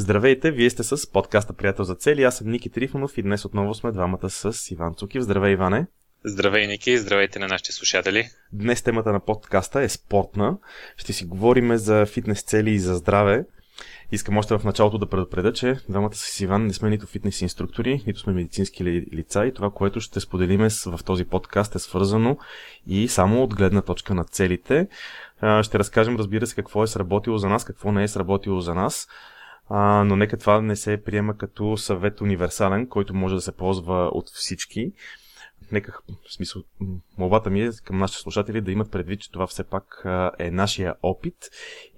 Здравейте, вие сте с подкаста Приятел за цели. Аз съм Ники Трифонов и днес отново сме двамата с Иван Цукив. Здравей, Иване! Здравей, Ники! Здравейте на нашите слушатели! Днес темата на подкаста е спортна. Ще си говорим за фитнес цели и за здраве. Искам още в началото да предупредя, че двамата с Иван не сме нито фитнес инструктори, нито сме медицински лица и това, което ще споделиме в този подкаст е свързано и само от гледна точка на целите. Ще разкажем, разбира се, какво е сработило за нас, какво не е сработило за нас. А, но нека това не се приема като съвет универсален, който може да се ползва от всички. Нека, в смисъл, молбата ми е към нашите слушатели да имат предвид, че това все пак е нашия опит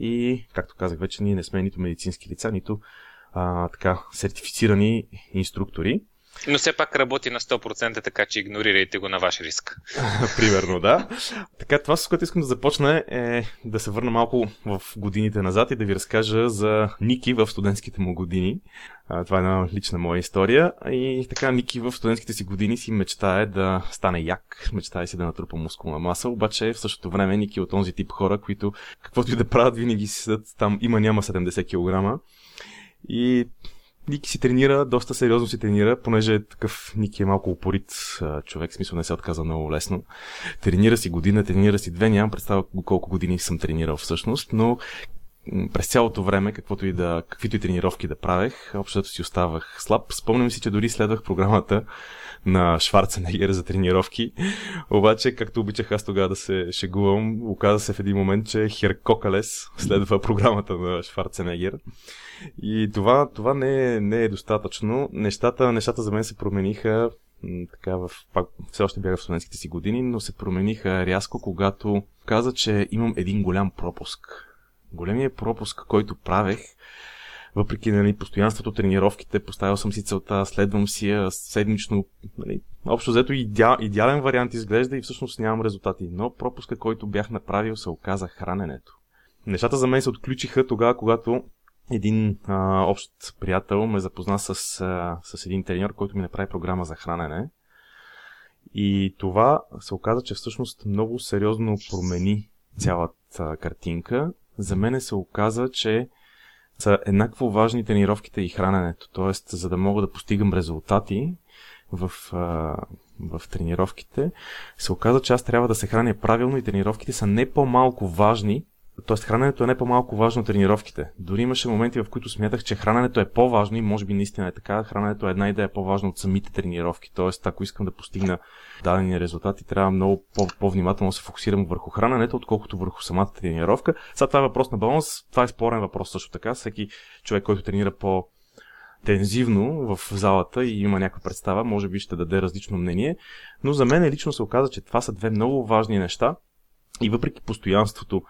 и, както казах вече, ние не сме нито медицински лица, нито а, така сертифицирани инструктори. Но все пак работи на 100%, така че игнорирайте го на ваш риск. Примерно, да. Така, това с което искам да започна е да се върна малко в годините назад и да ви разкажа за Ники в студентските му години. Това е една лична моя история. И така, Ники в студентските си години си мечтае да стане як, мечтае си да натрупа мускулна маса, обаче в същото време Ники е от този тип хора, които каквото и да правят, винаги си седат там, има няма 70 кг. И Ники си тренира, доста сериозно си тренира, понеже е такъв Ники е малко упорит човек, смисъл не се отказа много лесно. Тренира си година, тренира си две, нямам представа колко години съм тренирал всъщност, но през цялото време, каквото и да, каквито и тренировки да правех, общото си оставах слаб. Спомням си, че дори следвах програмата на Шварценегер за тренировки. Обаче, както обичах аз тогава да се шегувам, оказа се в един момент, че Херкокалес следва програмата на Шварценегер. И това, това не, е, не е достатъчно. Нещата, нещата за мен се промениха така в, пак, все още бях в студентските си години, но се промениха рязко, когато каза, че имам един голям пропуск. Големият пропуск, който правех, въпреки нали, постоянството, тренировките, поставил съм си целта, следвам си я седмично. Нали, общо взето идеал, идеален вариант изглежда и всъщност нямам резултати. Но пропуска, който бях направил, се оказа храненето. Нещата за мен се отключиха тогава, когато един а, общ приятел ме запозна с, а, с един треньор, който ми направи програма за хранене. И това се оказа, че всъщност много сериозно промени цялата картинка. За мене се оказа, че са еднакво важни тренировките и храненето. Тоест, за да мога да постигам резултати в, в тренировките, се оказа, че аз трябва да се храня правилно и тренировките са не по-малко важни Тоест храненето е не по-малко важно от тренировките. Дори имаше моменти, в които смятах, че храненето е по-важно и може би наистина е така. Храненето е една идея по-важно от самите тренировки. Тоест, ако искам да постигна дадени резултати, трябва много по-внимателно да се фокусирам върху храненето, отколкото върху самата тренировка. Сега това е въпрос на баланс. Това е спорен въпрос също така. Всеки човек, който тренира по тензивно в залата и има някаква представа, може би ще даде различно мнение. Но за мен лично се оказа, че това са две много важни неща. И въпреки постоянството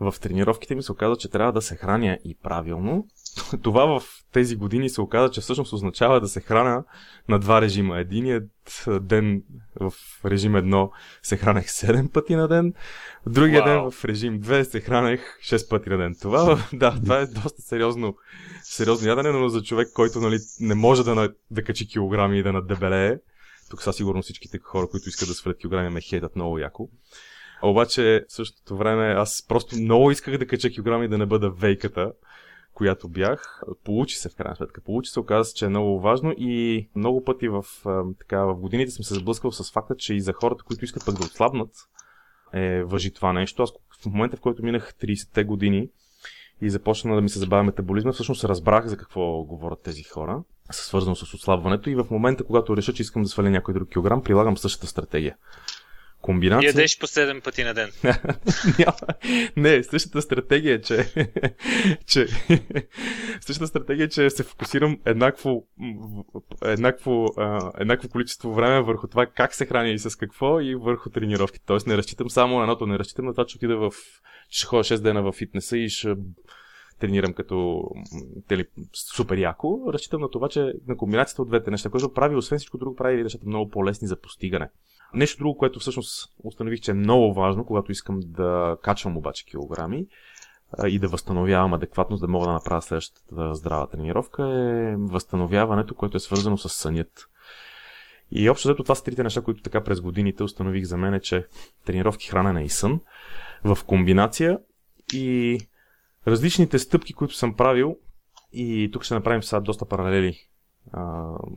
в тренировките ми се оказа, че трябва да се храня и правилно. Това в тези години се оказа, че всъщност означава да се храня на два режима. Единият ден в режим 1 се хранех 7 пъти на ден, другия wow. ден в режим 2 се хранех 6 пъти на ден. Това, да, това е доста сериозно, сериозно ядене, но за човек, който нали, не може да, да качи килограми и да надебелее, тук са сигурно всичките хора, които искат да свалят килограми, ме хейтат много яко. Обаче, в същото време, аз просто много исках да кача килограми да не бъда вейката, която бях. Получи се в крайна сметка. Получи се, оказа се, че е много важно и много пъти в, така, в годините съм се сблъскал с факта, че и за хората, които искат пък да отслабнат, е, въжи това нещо. Аз в момента, в който минах 30-те години и започна да ми се забавя метаболизма, всъщност разбрах за какво говорят тези хора, свързано с отслабването и в момента, когато реша, че искам да сваля някой друг килограм, прилагам същата стратегия комбинация. Ядеш по 7 пъти на ден. не, същата стратегия е, че, че същата стратегия е, че се фокусирам еднакво, еднакво, еднакво количество време върху това как се храня и с какво и върху тренировките. Тоест не разчитам само на едното, не разчитам на това, че отида в, ще ходя 6 дена в фитнеса и ще тренирам като тели, супер яко, разчитам на това, че на комбинацията от двете неща, което прави, освен всичко друго, прави нещата много по-лесни за постигане. Нещо друго, което всъщност установих, че е много важно, когато искам да качвам обаче килограми и да възстановявам адекватност, да мога да направя следващата здрава тренировка, е възстановяването, което е свързано с сънят. И общо взето това са трите неща, които така през годините установих за мен, е, че тренировки, хранене и сън в комбинация и различните стъпки, които съм правил И тук ще направим сега доста паралели а,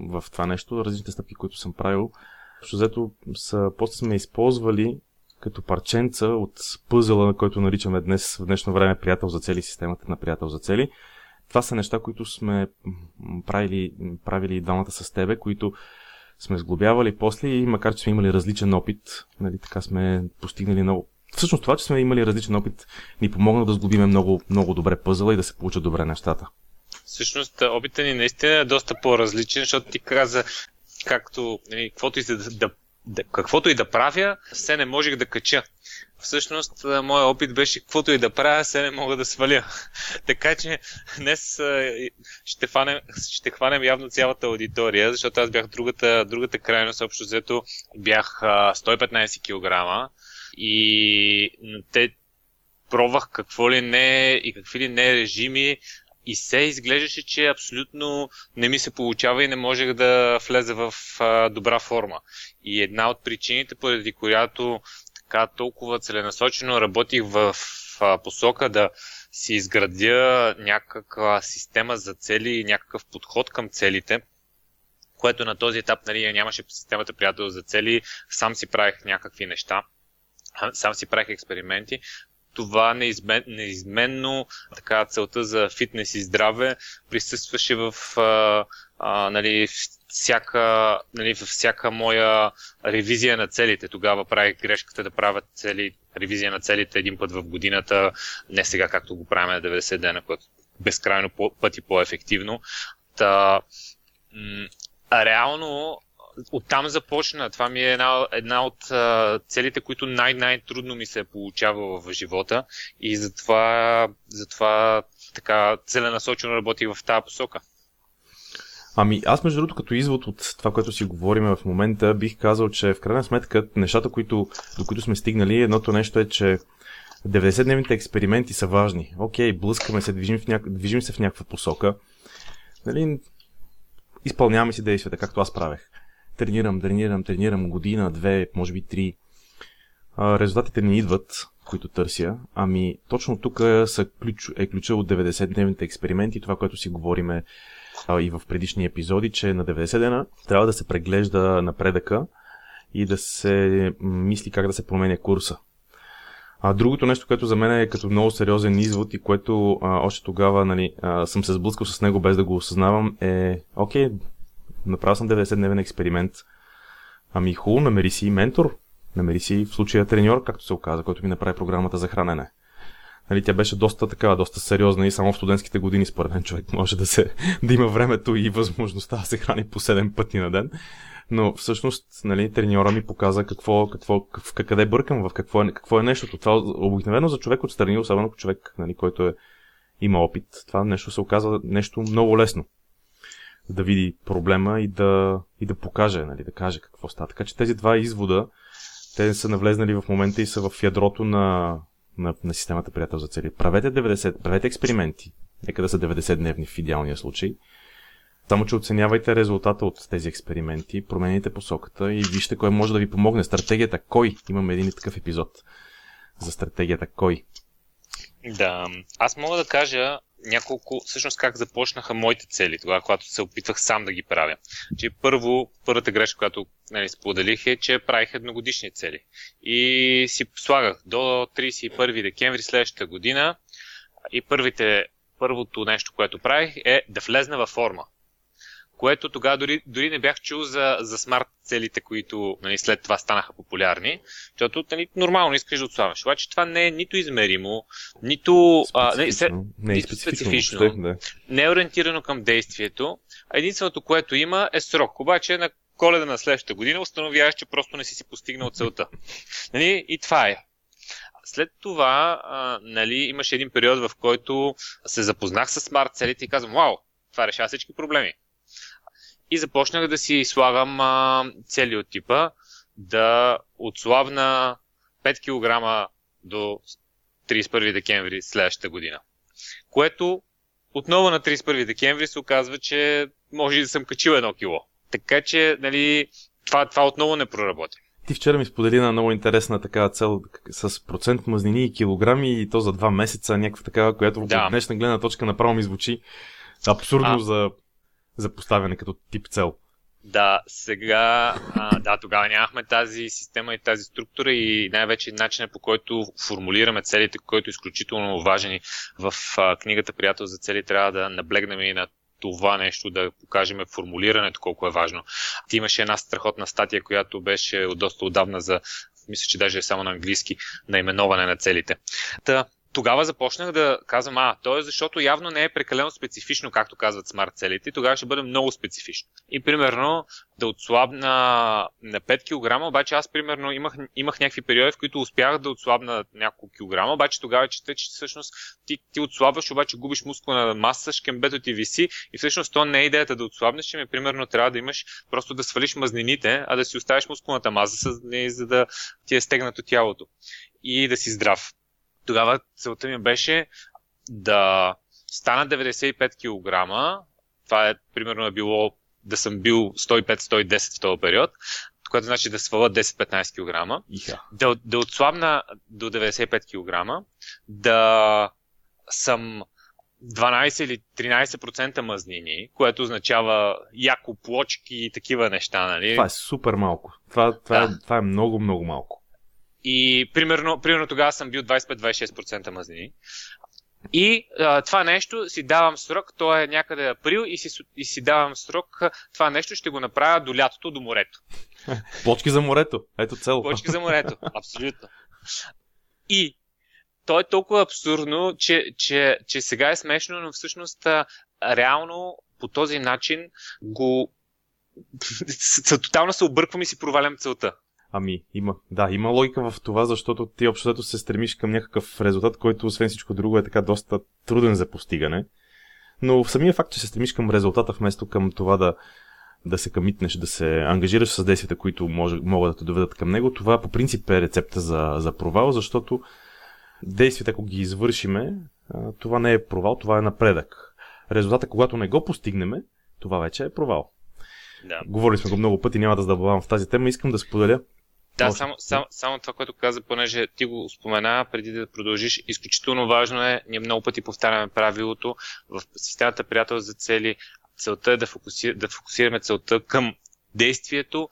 в това нещо, различните стъпки, които съм правил. Защото са, после сме използвали като парченца от пъзела, на който наричаме днес в днешно време приятел за цели, системата на приятел за цели. Това са неща, които сме правили, правили двамата с тебе, които сме сглобявали после и макар, че сме имали различен опит, нали, така сме постигнали много. Всъщност това, че сме имали различен опит, ни помогна да сглобиме много, много добре пъзела и да се получат добре нещата. Всъщност, опитът ни наистина е доста по-различен, защото ти каза, както, нали, каквото и да, да, да, каквото и да правя, все не можех да кача. Всъщност, моят опит беше каквото и да правя, се не мога да сваля. така че днес ще, фанем, ще хванем явно цялата аудитория, защото аз бях другата, другата крайност, общо взето бях 115 кг и те пробвах какво ли не и какви ли не режими и се изглеждаше, че абсолютно не ми се получава и не можех да влеза в а, добра форма. И една от причините, поради която така толкова целенасочено работих в а, посока да си изградя някаква система за цели и някакъв подход към целите, което на този етап нали, нямаше системата приятел за цели, сам си правих някакви неща, сам си правих експерименти, това неизмен, неизменно така целта за фитнес и здраве присъстваше в а, а, нали, всяка, нали, във всяка моя ревизия на целите. Тогава правих грешката да правя цели, ревизия на целите един път в годината, не сега както го правим на 90 дена, което безкрайно по, пъти по-ефективно. Та, м- реално оттам започна. Това ми е една, една от а, целите, които най-най-трудно ми се е получава в живота и затова, затова така целенасочено работих в тази посока. Ами аз между другото като извод от това, което си говорим в момента, бих казал, че в крайна сметка нещата, които, до които сме стигнали, едното нещо е, че 90-дневните експерименти са важни. Окей, блъскаме се, движим, в няк... движим се в някаква посока. Нали, изпълняваме си действията, както аз правех тренирам, тренирам, тренирам година, две, може би три. А, резултатите не идват, които търся. Ами точно тук са ключ, е ключа от 90-дневните експерименти, това, което си говориме а, и в предишни епизоди, че на 90 дена трябва да се преглежда напредъка и да се мисли как да се променя курса. А другото нещо, което за мен е като много сериозен извод и което а, още тогава нали, а, съм се сблъскал с него без да го осъзнавам е, окей, направил съм 90-дневен експеримент. Ами хубаво, намери си ментор, намери си в случая треньор, както се оказа, който ми направи програмата за хранене. Нали, тя беше доста такава, доста сериозна и само в студентските години, според мен, човек може да, се, да има времето и възможността да се храни по 7 пъти на ден. Но всъщност, нали, треньора ми показа какво, какво, в къде бъркам, в какво е, какво е нещото. Това обикновено за човек отстрани, особено човек, нали, който е, има опит, това нещо се оказва нещо много лесно да види проблема и да, и да покаже, нали, да каже какво става. Така че тези два извода, те са навлезнали в момента и са в ядрото на, на, на системата приятел за цели. Правете 90, правете експерименти. Нека да са 90 дневни в идеалния случай. Само, че оценявайте резултата от тези експерименти, промените посоката и вижте кой може да ви помогне. Стратегията кой? Имаме един такъв епизод за стратегията кой. Да, аз мога да кажа няколко, всъщност как започнаха моите цели, тогава, когато се опитвах сам да ги правя. Че първо, първата грешка, която нали, споделих е, че правих едногодишни цели. И си слагах до 31 декември следващата година и първите, първото нещо, което правих е да влезна във форма което тогава дори, дори не бях чул за, за смарт целите, които нали, след това станаха популярни, защото нали, нормално искаш да отслабваш. Обаче това не е нито измеримо, нито а, не, се, не е нито специфично, специфично да. не е ориентирано към действието. А единственото, което има е срок. Обаче на коледа на следващата година установяваш, че просто не си си постигнал целта. нали? И това е. След това а, нали, имаше един период, в който се запознах с смарт целите и казвам, вау, това решава всички проблеми. И започнах да си слагам а, цели от типа да отслабна 5 кг до 31 декември следващата година. Което отново на 31 декември се оказва, че може да съм качил едно кило. Така че, нали, това, това отново не проработи. Ти вчера ми сподели на много интересна такава цел с процент мазнини и килограми и то за два месеца, някаква такава, която да. от днешна гледна точка направо ми звучи Абсурдно а... за, за поставяне като тип цел. Да, сега, а, да, тогава нямахме тази система и тази структура и най-вече начинът по който формулираме целите, който е изключително важен в а, книгата Приятел за цели, трябва да наблегнем и на това нещо, да покажем формулирането колко е важно. Ти имаше една страхотна статия, която беше от доста отдавна за мисля, че даже е само на английски, наименоване на целите. Та, тогава започнах да казвам, а, то е защото явно не е прекалено специфично, както казват смарт целите, тогава ще бъде много специфично. И примерно да отслабна на 5 кг, обаче аз примерно имах, имах някакви периоди, в които успях да отслабна няколко килограма, обаче тогава чета, че всъщност ти, ти отслабваш, обаче губиш мускулна маса, шкембето ти виси и всъщност то не е идеята да отслабнеш, ми примерно трябва да имаш просто да свалиш мазнините, а да си оставиш мускулната маса, за да ти е стегнато тялото и да си здрав. Тогава целта ми беше да стана 95 кг. Това е примерно е било да съм бил 105-110 в този период, което значи да сваля 10-15 кг, да, да отслабна до 95 кг, да съм 12 или 13% мазнини, което означава яко плочки и такива неща, нали? Това е супер малко. Това, това, да. е, това е много, много малко. И примерно, примерно тогава съм бил 25-26% мазнини. И а, това нещо си давам срок, то е някъде април и си, и си давам срок, това нещо ще го направя до лятото, до морето. Почки за морето, ето цел. Почки за морето, абсолютно. И то е толкова абсурдно, че, че, че сега е смешно, но всъщност а, реално по този начин го тотално се обърквам и си провалям целта. Ами, има. Да, има логика в това, защото ти общо се стремиш към някакъв резултат, който освен всичко друго е така доста труден за постигане. Но в самия факт, че се стремиш към резултата, вместо към това да, да се камитнеш, да се ангажираш с действията, които може, могат да те доведат към него, това по принцип е рецепта за, за провал, защото действията, ако ги извършиме, това не е провал, това е напредък. Резултата, когато не го постигнем, това вече е провал. Да. Говорили сме го много пъти, няма да задълбавам в тази тема. Искам да споделя да, само, само, само това, което каза, понеже ти го спомена, преди да продължиш, изключително важно е, ние много пъти повтаряме правилото, в системата приятел за цели, целта е да, фокусир, да фокусираме целта към действието,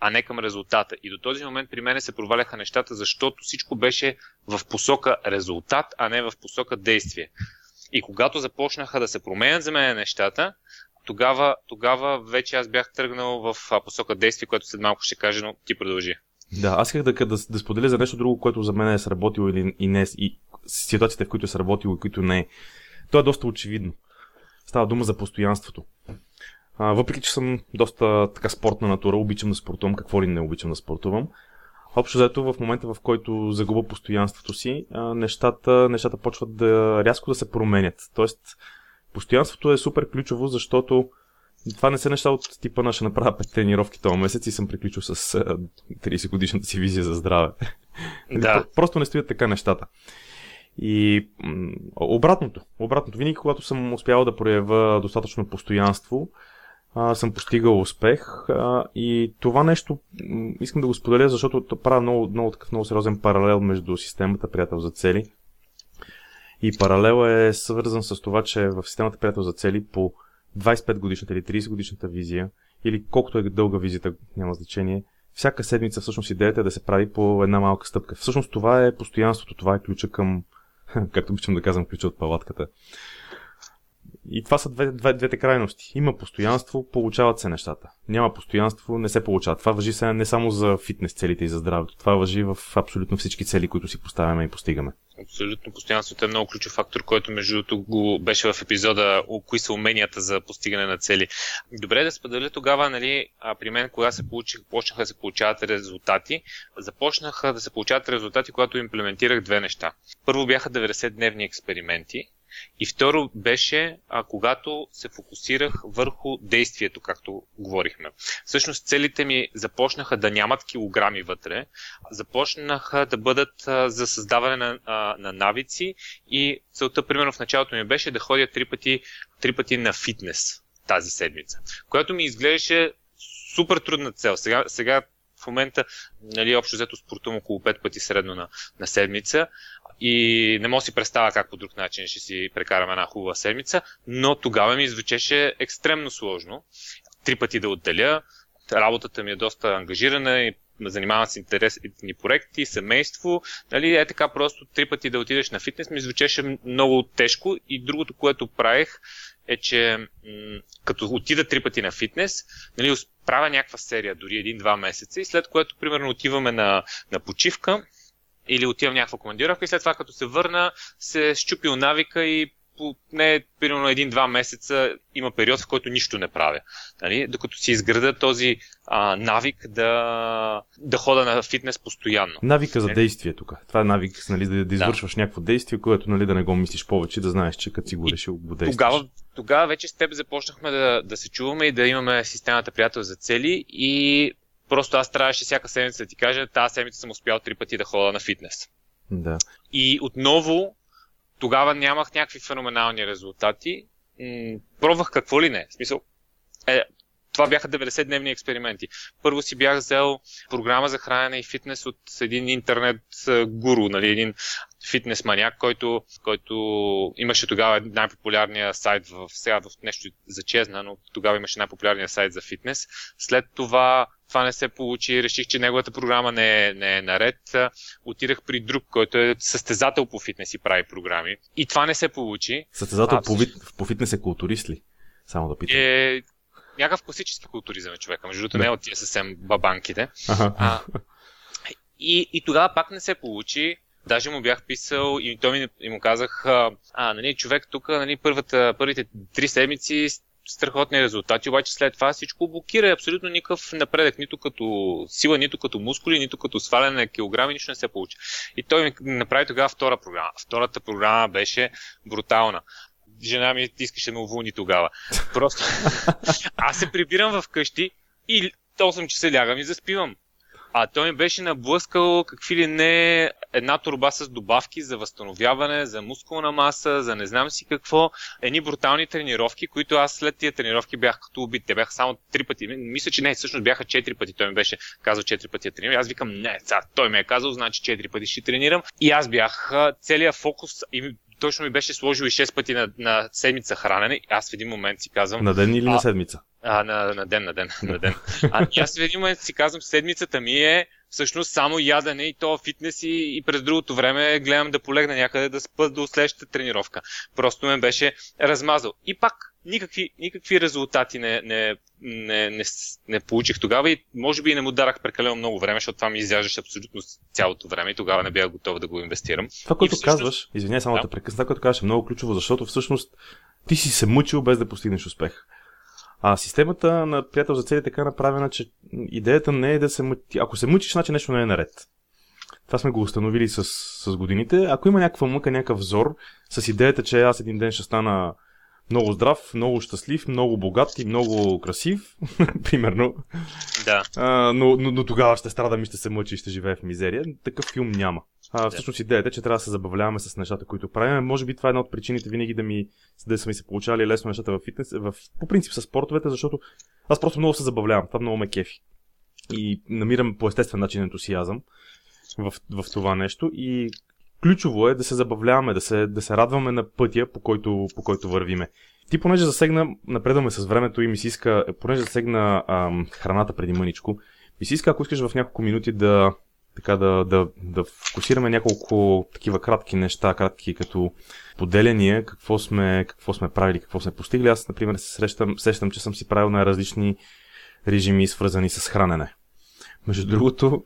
а не към резултата. И до този момент при мен се проваляха нещата, защото всичко беше в посока резултат, а не в посока действие. И когато започнаха да се променят за мен нещата, тогава, тогава вече аз бях тръгнал в посока действие, което след малко ще кажа, но ти продължи. Да, аз исках да, да, да споделя за нещо друго, което за мен е сработило или и не, и ситуациите, в които е сработило и които не е. То е доста очевидно. Става дума за постоянството. А, въпреки, че съм доста така спортна натура, обичам да спортувам, какво ли не обичам да спортувам. Общо заето в момента, в който загуба постоянството си, нещата, нещата почват да рязко да се променят. Тоест, постоянството е супер ключово, защото това не са неща от типа на ще направя пет тренировки този месец и съм приключил с 30 годишната си визия за здраве. Да. Просто не стоят така нещата. И обратното, обратното, винаги когато съм успял да проявя достатъчно постоянство, а, съм постигал успех а, и това нещо м- искам да го споделя, защото правя много, много такъв много сериозен паралел между системата Приятел за цели и паралел е свързан с това, че в системата Приятел за цели по 25 годишната или 30 годишната визия, или колкото е дълга визита, няма значение, всяка седмица всъщност идеята е да се прави по една малка стъпка. Всъщност това е постоянството, това е ключа към, както обичам да казвам, ключа от палатката. И това са две, две, двете крайности. Има постоянство, получават се нещата. Няма постоянство, не се получават. Това въжи сега не само за фитнес целите и за здравето. Това въжи в абсолютно всички цели, които си поставяме и постигаме. Абсолютно. Постоянството е много ключов фактор, който между другото го беше в епизода кои са уменията за постигане на цели. Добре да споделя тогава, нали, а при мен, кога се получих, почнаха да се получават резултати, започнаха да се получават резултати, когато имплементирах две неща. Първо бяха 90-дневни експерименти, и второ беше, а, когато се фокусирах върху действието, както говорихме. Всъщност целите ми започнаха да нямат килограми вътре, започнаха да бъдат а, за създаване на, а, на навици и целта, примерно в началото ми беше да ходя три пъти, три пъти на фитнес тази седмица, която ми изглеждаше супер трудна цел. Сега, сега в момента, нали, общо взето спортувам около 5 пъти средно на, на седмица и не мога си представя как по друг начин ще си прекарам една хубава седмица, но тогава ми звучеше екстремно сложно. Три пъти да отделя, работата ми е доста ангажирана и занимавам с интересни проекти, семейство. Нали, е така просто три пъти да отидеш на фитнес ми звучеше много тежко и другото, което правех е, че м- като отида три пъти на фитнес, нали, правя някаква серия, дори един-два месеца и след което, примерно, отиваме на, на почивка или отивам някаква командировка и след това, като се върна, се щупил навика и по не примерно един-два месеца има период, в който нищо не правя. Нали? Докато си изграда този а, навик да, да хода на фитнес постоянно. Навика за нали? действие тук. Това е навик нали, да, да извършваш да. някакво действие, което нали, да не го мислиш повече, да знаеш, че като си го решил, го действаш. Тогава, тогава вече с теб започнахме да, да се чуваме и да имаме системата приятел за цели и просто аз трябваше всяка седмица да ти кажа, тази седмица съм успял три пъти да хода на фитнес. Да. И отново тогава нямах някакви феноменални резултати. М- пробвах какво ли не. В смисъл, е, това бяха 90-дневни експерименти. Първо си бях взел програма за хранене и фитнес от един интернет гуру, нали, един фитнес маняк, който, който имаше тогава най-популярния сайт в сега в нещо зачезна, но тогава имаше най-популярния сайт за фитнес. След това това не се получи, реших, че неговата програма не е, не е наред. Отидах при друг, който е състезател по фитнес и прави програми. И това не се получи. Състезател а, по, по фитнес е културист ли? Само да питам. Е, някакъв класически културизъм е човека. Между другото, да. не от тия съвсем бабанките. Ага. А, и, и тогава пак не се получи. Даже му бях писал и той ми и му казах, а, нали, човек тук, нали, първата, първите три седмици страхотни резултати, обаче след това всичко блокира абсолютно никакъв напредък, нито като сила, нито като мускули, нито като сваляне на килограми, нищо не се получи. И той ми направи тогава втора програма. Втората програма беше брутална жена ми искаше да уволни тогава. Просто аз се прибирам вкъщи и 8 часа лягам и заспивам. А той ми беше наблъскал какви ли не една турба с добавки за възстановяване, за мускулна маса, за не знам си какво. Едни брутални тренировки, които аз след тия тренировки бях като убит. Те бяха само три пъти. Мисля, че не, всъщност бяха четири пъти. Той ми беше казал четири пъти да тренирам. Аз викам, не, сега, той ми е казал, значи четири пъти ще тренирам. И аз бях целият фокус и точно ми беше сложил и 6 пъти на, на седмица хранене. Аз в един момент си казвам. На ден или а, на седмица? А, на, на ден, на ден, на ден. А, и аз в един момент си казвам, седмицата ми е всъщност само ядене и то фитнес и, и през другото време гледам да полегна някъде да спа до следващата тренировка. Просто ме беше размазал. И пак никакви, никакви резултати не, не, не, не, не получих тогава и може би не му дарах прекалено много време, защото това ми изяждаше абсолютно цялото време и тогава не бях готов да го инвестирам. Това, което всъщност... казваш, извиняй само да те прекъсна, това, което казваш е много ключово, защото всъщност ти си се мъчил без да постигнеш успех. А системата на приятел за цели е така направена, че идеята не е да се мъчи. Ако се мъчиш, значи нещо не е наред. Това сме го установили с, с годините. Ако има някаква мъка, някакъв взор, с идеята, че аз един ден ще стана много здрав, много щастлив, много богат и много красив, примерно. Да. А, но, но, но тогава ще страдам и ще се мъчи и ще живее в мизерия. Такъв филм няма. А, всъщност идеята е, че трябва да се забавляваме с нещата, които правим. Може би това е една от причините винаги да ми, да са ми се получали лесно нещата в фитнес, в, по принцип с спортовете, защото аз просто много се забавлявам. Това много ме кефи. И намирам по естествен начин ентусиазъм в, в това нещо. И ключово е да се забавляваме, да се, да се радваме на пътя, по който, по който вървиме. Ти, понеже засегна, напредваме с времето и ми си иска, понеже засегна ам, храната преди мъничко, ми си иска, ако искаш в няколко минути да, така да, да, да фокусираме няколко такива кратки неща, кратки като поделяния, какво сме, какво сме правили, какво сме постигли. Аз, например, се срещам, сещам, че съм си правил на различни режими, свързани с хранене. Между другото,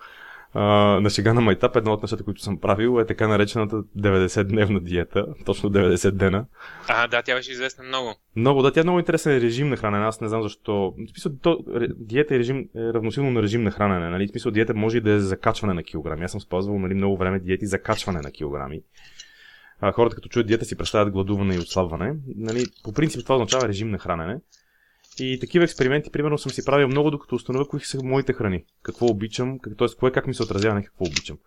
а, на сега на майтап едно от нещата, които съм правил е така наречената 90-дневна диета, точно 90 дена. А, да, тя беше известна много. Много, да, тя е много интересен режим на хранене. Аз не знам защо. В смисъл, то, диета и режим е равносилно на режим на хранене. Нали? В смисъл, диета може и да е за закачване на килограми. Аз съм спазвал нали, много време диети за качване на килограми. А, хората като чуят диета си представят гладуване и отслабване. Нали, по принцип това означава режим на хранене. И такива експерименти, примерно, съм си правил много, докато установя кои са моите храни. Какво обичам, т.е. кое как ми се отразява на какво обичам.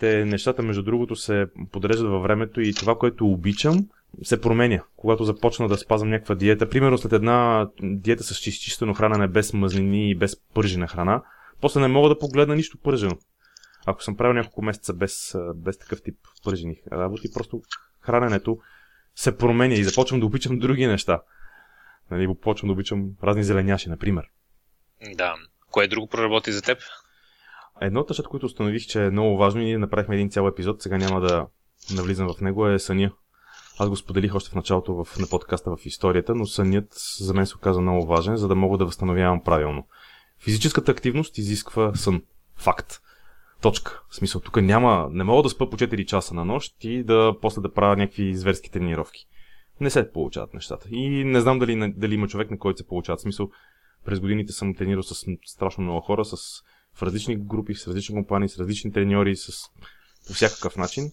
Те нещата, между другото, се подреждат във времето и това, което обичам, се променя, когато започна да спазвам някаква диета. Примерно след една диета с изчистено хранене без мазнини и без пържена храна, после не мога да погледна нищо пържено. Ако съм правил няколко месеца без, без такъв тип пържени работи, просто храненето се променя и започвам да обичам други неща. Нали, почвам да обичам разни зеленяши, например. Да. Кое друго проработи за теб? Едно от нещата, които установих, че е много важно и ние направихме един цял епизод, сега няма да навлизам в него, е съня. Аз го споделих още в началото в, на подкаста в историята, но сънят за мен се оказа много важен, за да мога да възстановявам правилно. Физическата активност изисква сън. Факт. Точка. В смисъл, тук няма, не мога да спа по 4 часа на нощ и да после да правя някакви зверски тренировки. Не се получават нещата. И не знам дали, дали има човек, на който се получават. Смисъл, през годините съм тренирал с страшно много хора, с, в различни групи, с различни компании, с различни треньори, с по всякакъв начин.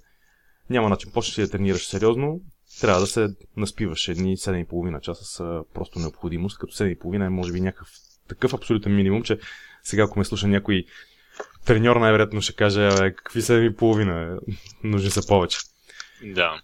Няма начин. Почнеш ли да тренираш сериозно, трябва да се наспиваш. Едни 7,5 часа са просто необходимост, като 7,5 е може би някакъв такъв абсолютен минимум, че сега ако ме слуша някой треньор най-вероятно ще каже, какви 7,5, нужни са повече. Да.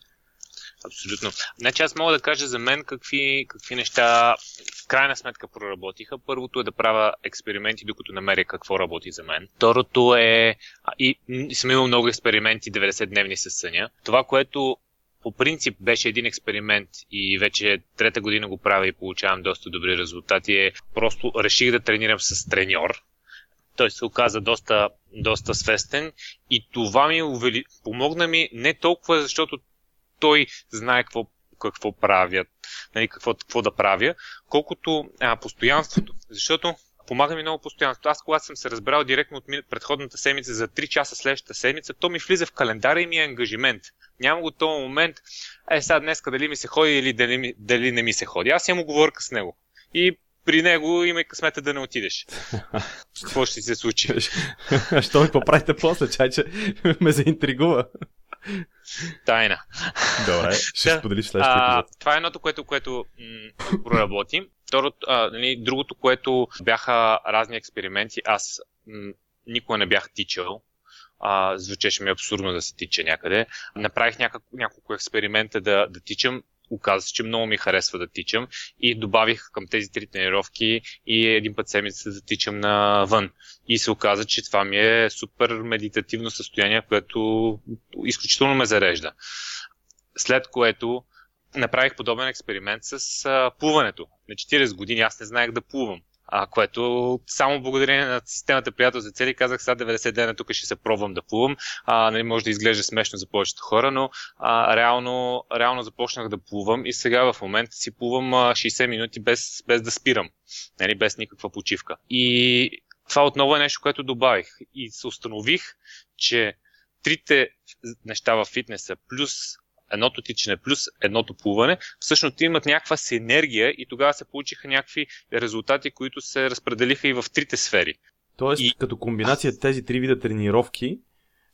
Абсолютно. Значи аз мога да кажа за мен какви, какви неща в крайна сметка проработиха. Първото е да правя експерименти, докато намеря какво работи за мен. Второто е... И, и съм имал много експерименти 90-дневни с съня. Това, което по принцип беше един експеримент и вече трета година го правя и получавам доста добри резултати, е просто реших да тренирам с треньор. Той се оказа доста, доста свестен и това ми увели... помогна ми не толкова, защото той знае какво, какво правят, нали, какво, какво да правя, колкото а, постоянството. Защото помага ми много постоянството. Аз, когато съм се разбрал директно от предходната седмица за 3 часа следващата седмица, то ми влиза в календара и ми е ангажимент. Няма го този момент, е сега днеска дали ми се ходи или дали, дали не ми се ходи. Аз имам оговорка с него. И при него има и късмета да не отидеш. Какво ще се случи? Що ми поправите после, чай, че ме заинтригува. Тайна. Добре, ще да. споделиш следващия епизод. Това е едното, което, което м- проработи. Второто, а, нали, другото, което бяха разни експерименти. Аз м- никога не бях тичал. А, звучеше ми абсурдно да се тича някъде. Направих някак, няколко експеримента да, да тичам оказа се, че много ми харесва да тичам и добавих към тези три тренировки и един път седмица да тичам навън. И се оказа, че това ми е супер медитативно състояние, което изключително ме зарежда. След което направих подобен експеримент с плуването. На 40 години аз не знаех да плувам. А, което само благодарение на системата приятел за цели казах сега 90 дена тук ще се пробвам да плувам. А, нали, може да изглежда смешно за повечето хора, но а, реално, реално започнах да плувам и сега в момента си плувам а, 60 минути без, без да спирам, нали, без никаква почивка. И това отново е нещо, което добавих. И се установих, че трите неща в фитнеса плюс едното тичане плюс едното плуване, всъщност имат някаква синергия и тогава се получиха някакви резултати, които се разпределиха и в трите сфери. Тоест, и... като комбинация тези три вида тренировки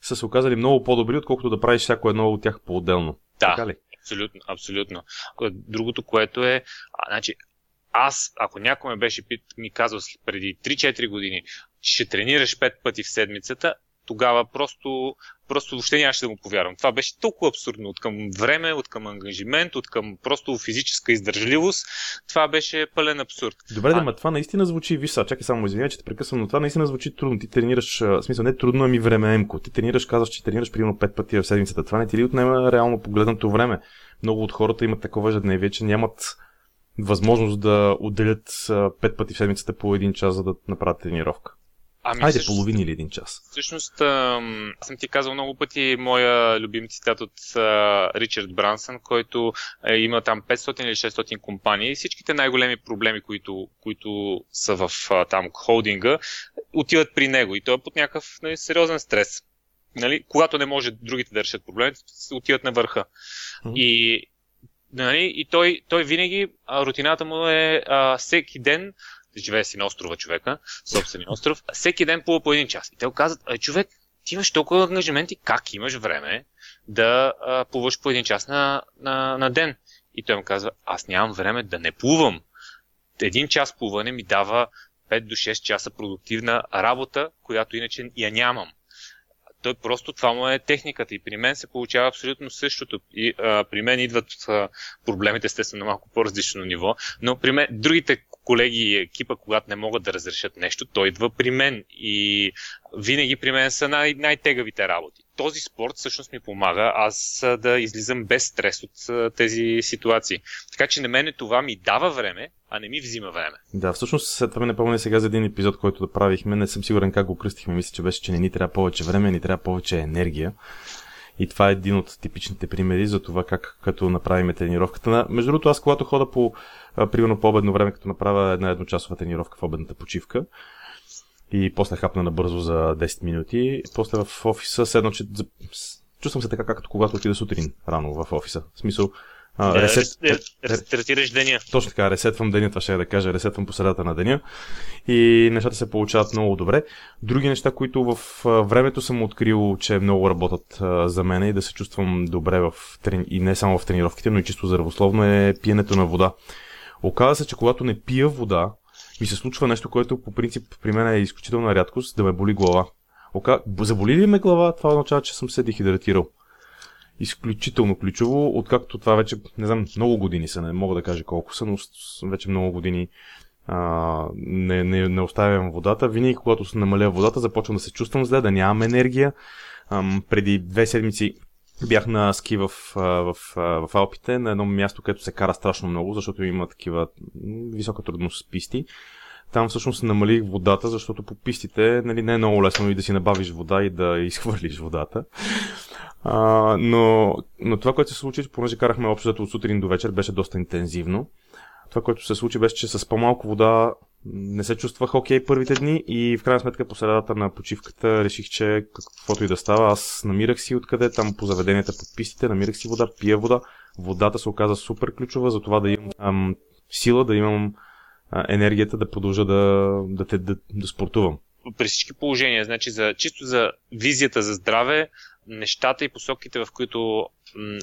са се оказали много по-добри, отколкото да правиш всяко едно от тях по-отделно. Да, така ли? абсолютно, абсолютно. Другото, което е, а, значи, аз, ако някой ме беше пит, ми казал преди 3-4 години, ще тренираш 5 пъти в седмицата, тогава просто, просто въобще нямаше да му повярвам. Това беше толкова абсурдно. От към време, от към ангажимент, от към просто физическа издържливост. Това беше пълен абсурд. Добре, а... да, това наистина звучи, виж са, чакай само извинявай, че те прекъсвам, но това наистина звучи трудно. Ти тренираш, в смисъл не трудно, ами времеемко. Ти тренираш, казваш, че тренираш примерно 5 пъти в седмицата. Това не ти ли отнема реално погледнато време? Много от хората имат такова ежедневие, че нямат възможност да отделят 5 пъти в седмицата по един час, за да направят тренировка. Ами, Айде, всъщност, половин или един час. Всъщност, аз съм ти казал много пъти моя любим цитат от а, Ричард Брансън, който е, има там 500 или 600 компании всичките най-големи проблеми, които, които са в а, там холдинга, отиват при него и той е под някакъв нали, сериозен стрес. Нали? Когато не може другите да решат проблемите, отиват на върха. Mm-hmm. И Нали? И той, той винаги, а, рутината му е а, всеки ден живее си на острова човека, собствения остров, всеки ден плува по един час. И те казват, а човек, ти имаш толкова ангажименти, как имаш време да а, плуваш по един час на, на, на ден? И той му казва, аз нямам време да не плувам. Един час плуване ми дава 5 до 6 часа продуктивна работа, която иначе я нямам. Той просто това му е техниката и при мен се получава абсолютно същото. И а, при мен идват а, проблемите, естествено, на малко по-различно ниво, но при мен другите колеги и екипа, когато не могат да разрешат нещо, той идва при мен и винаги при мен са най- най-тегавите работи. Този спорт всъщност ми помага аз да излизам без стрес от тези ситуации. Така че на мене това ми дава време, а не ми взима време. Да, всъщност след това ме напомня сега за един епизод, който да правихме. Не съм сигурен как го кръстихме. Мисля, че беше, че не ни трябва повече време, ни трябва повече енергия. И това е един от типичните примери за това как като направим тренировката. Между другото, аз когато хода по, примерно по обедно време, като направя една едночасова тренировка в обедната почивка, и после хапна набързо за 10 минути, после в офиса седна, че чувствам се така, както когато отида сутрин рано в офиса. В смисъл, а, да, ресет, рестартираш деня. Точно така, ресетвам деня, това ще да кажа, ресетвам по средата на деня и нещата се получават много добре. Други неща, които в времето съм открил, че много работят за мен и да се чувствам добре в трени... и не само в тренировките, но и чисто здравословно е пиенето на вода. Оказва се, че когато не пия вода, ми се случва нещо, което по принцип при мен е изключителна рядкост, да ме боли глава. Ока... Заболи ли ме глава, това означава, че съм се дехидратирал изключително ключово, откакто това вече, не знам, много години са, не мога да кажа колко са, но вече много години а, не, не, не оставям водата. Винаги, когато се намаля водата, започвам да се чувствам зле, да нямам енергия. Ам, преди две седмици бях на ски в, в, в, в Алпите, на едно място, където се кара страшно много, защото има такива висока трудност с писти. Там всъщност намалих водата, защото по пистите нали, не е много лесно и да си набавиш вода и да изхвърлиш водата. А, но, но това, което се случи, понеже карахме общо от сутрин до вечер, беше доста интензивно. Това, което се случи, беше, че с по-малко вода не се чувствах окей okay първите дни и в крайна сметка по средата на почивката реших, че каквото и да става, аз намирах си откъде, там по заведенията, по пистите, намирах си вода, пия вода. Водата се оказа супер ключова за това да имам ам, сила, да имам а, енергията да продължа да, да, да, да, да спортувам. При всички положения, значи за, чисто за визията за здраве, нещата и посоките, в които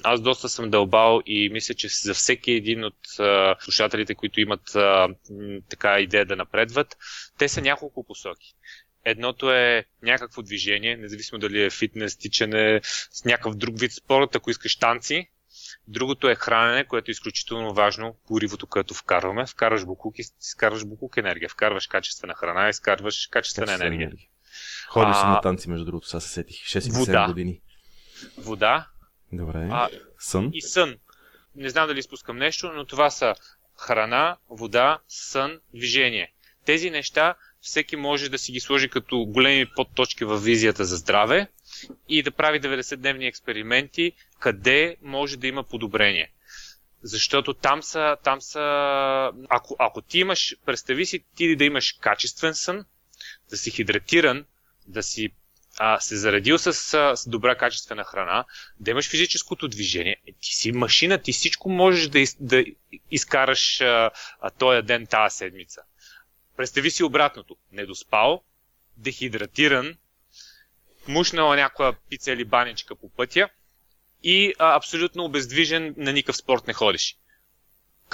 аз доста съм дълбал и мисля, че за всеки един от а, слушателите, които имат а, така идея да напредват, те са няколко посоки. Едното е някакво движение, независимо дали е фитнес, тичане, с някакъв друг вид спорт, ако искаш танци. Другото е хранене, което е изключително важно, горивото, което вкарваме. Вкарваш буклук и изкарваш буклук енергия. Вкарваш качествена храна и изкарваш Качествена енергия. енергия. Ходиш си на танци, между другото, сега се сетих. 6-7 години. Вода. Добре. А, сън. И сън. Не знам дали изпускам нещо, но това са храна, вода, сън, движение. Тези неща всеки може да си ги сложи като големи подточки в визията за здраве и да прави 90-дневни експерименти, къде може да има подобрение. Защото там са, там са ако, ако ти имаш, представи си ти да имаш качествен сън, да си хидратиран, да си а, се заредил с, с добра качествена храна, да имаш физическото движение, е, ти си машина, ти всичко можеш да, из, да изкараш а, а, този ден, тази седмица. Представи си обратното. Недоспал, дехидратиран, мушнала някоя пица или баничка по пътя и а, абсолютно обездвижен, на никакъв спорт не ходиш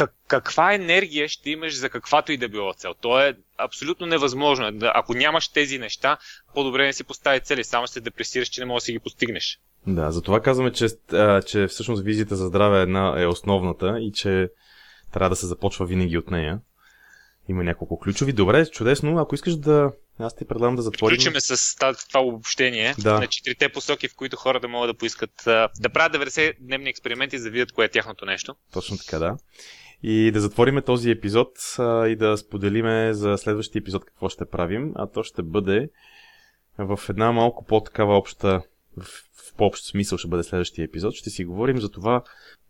как, каква енергия ще имаш за каквато и да било цел. То е абсолютно невъзможно. Ако нямаш тези неща, по-добре не си постави цели, само ще се депресираш, че не можеш да си ги постигнеш. Да, затова казваме, че, а, че всъщност визията за здраве е, една, е основната и че трябва да се започва винаги от нея. Има няколко ключови. Добре, чудесно. Ако искаш да... Аз ти предлагам да затворим. Включиме с това обобщение да. на четирите посоки, в които хората могат да поискат да правят 90 дневни експерименти, за да видят кое е тяхното нещо. Точно така, да и да затвориме този епизод а, и да споделиме за следващия епизод какво ще правим, а то ще бъде в една малко по-такава обща, в, в по-общ смисъл ще бъде следващия епизод. Ще си говорим за това,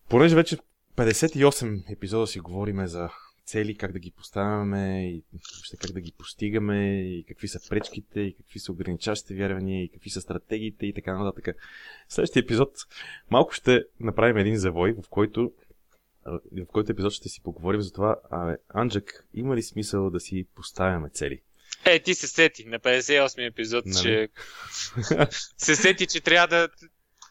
понеже вече 58 епизода си говориме за цели, как да ги поставяме и въобще как да ги постигаме и какви са пречките и какви са ограничаващите вярвания и какви са стратегиите и така нататък. Следващия епизод малко ще направим един завой, в който в който епизод ще си поговорим за това, а, Анджак, има ли смисъл да си поставяме цели? Е, ти се сети на 58 епизод, нали? че се сети, че трябва да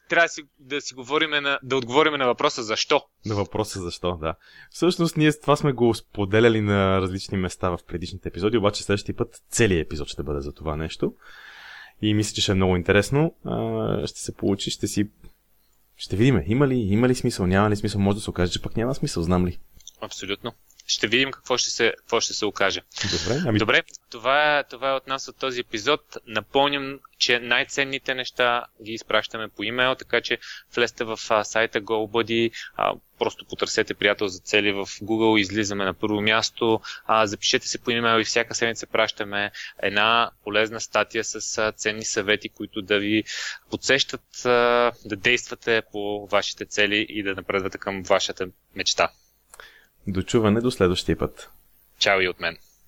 трябва да си, да си говорим на, да отговорим на въпроса защо. На въпроса защо, да. Всъщност ние това сме го споделяли на различни места в предишните епизоди, обаче следващия път целият епизод ще бъде за това нещо. И мисля, че ще е много интересно. А, ще се получи, ще си ще видим. Има ли, има ли смисъл, няма ли смисъл, може да се окаже, че пък няма смисъл, знам ли. Абсолютно. Ще видим какво ще се, какво ще се окаже. Добре, ами... Добре, това е, това е от нас от този епизод. Напомням, че най-ценните неща ги изпращаме по имейл, така че влезте в а, сайта GoBuddy, а, просто потърсете приятел за цели в Google, излизаме на първо място, а, запишете се по имейл и всяка седмица пращаме една полезна статия с а, ценни съвети, които да ви подсещат а, да действате по вашите цели и да напредвате към вашата мечта. Дочуване до следващия път. Чао и от мен.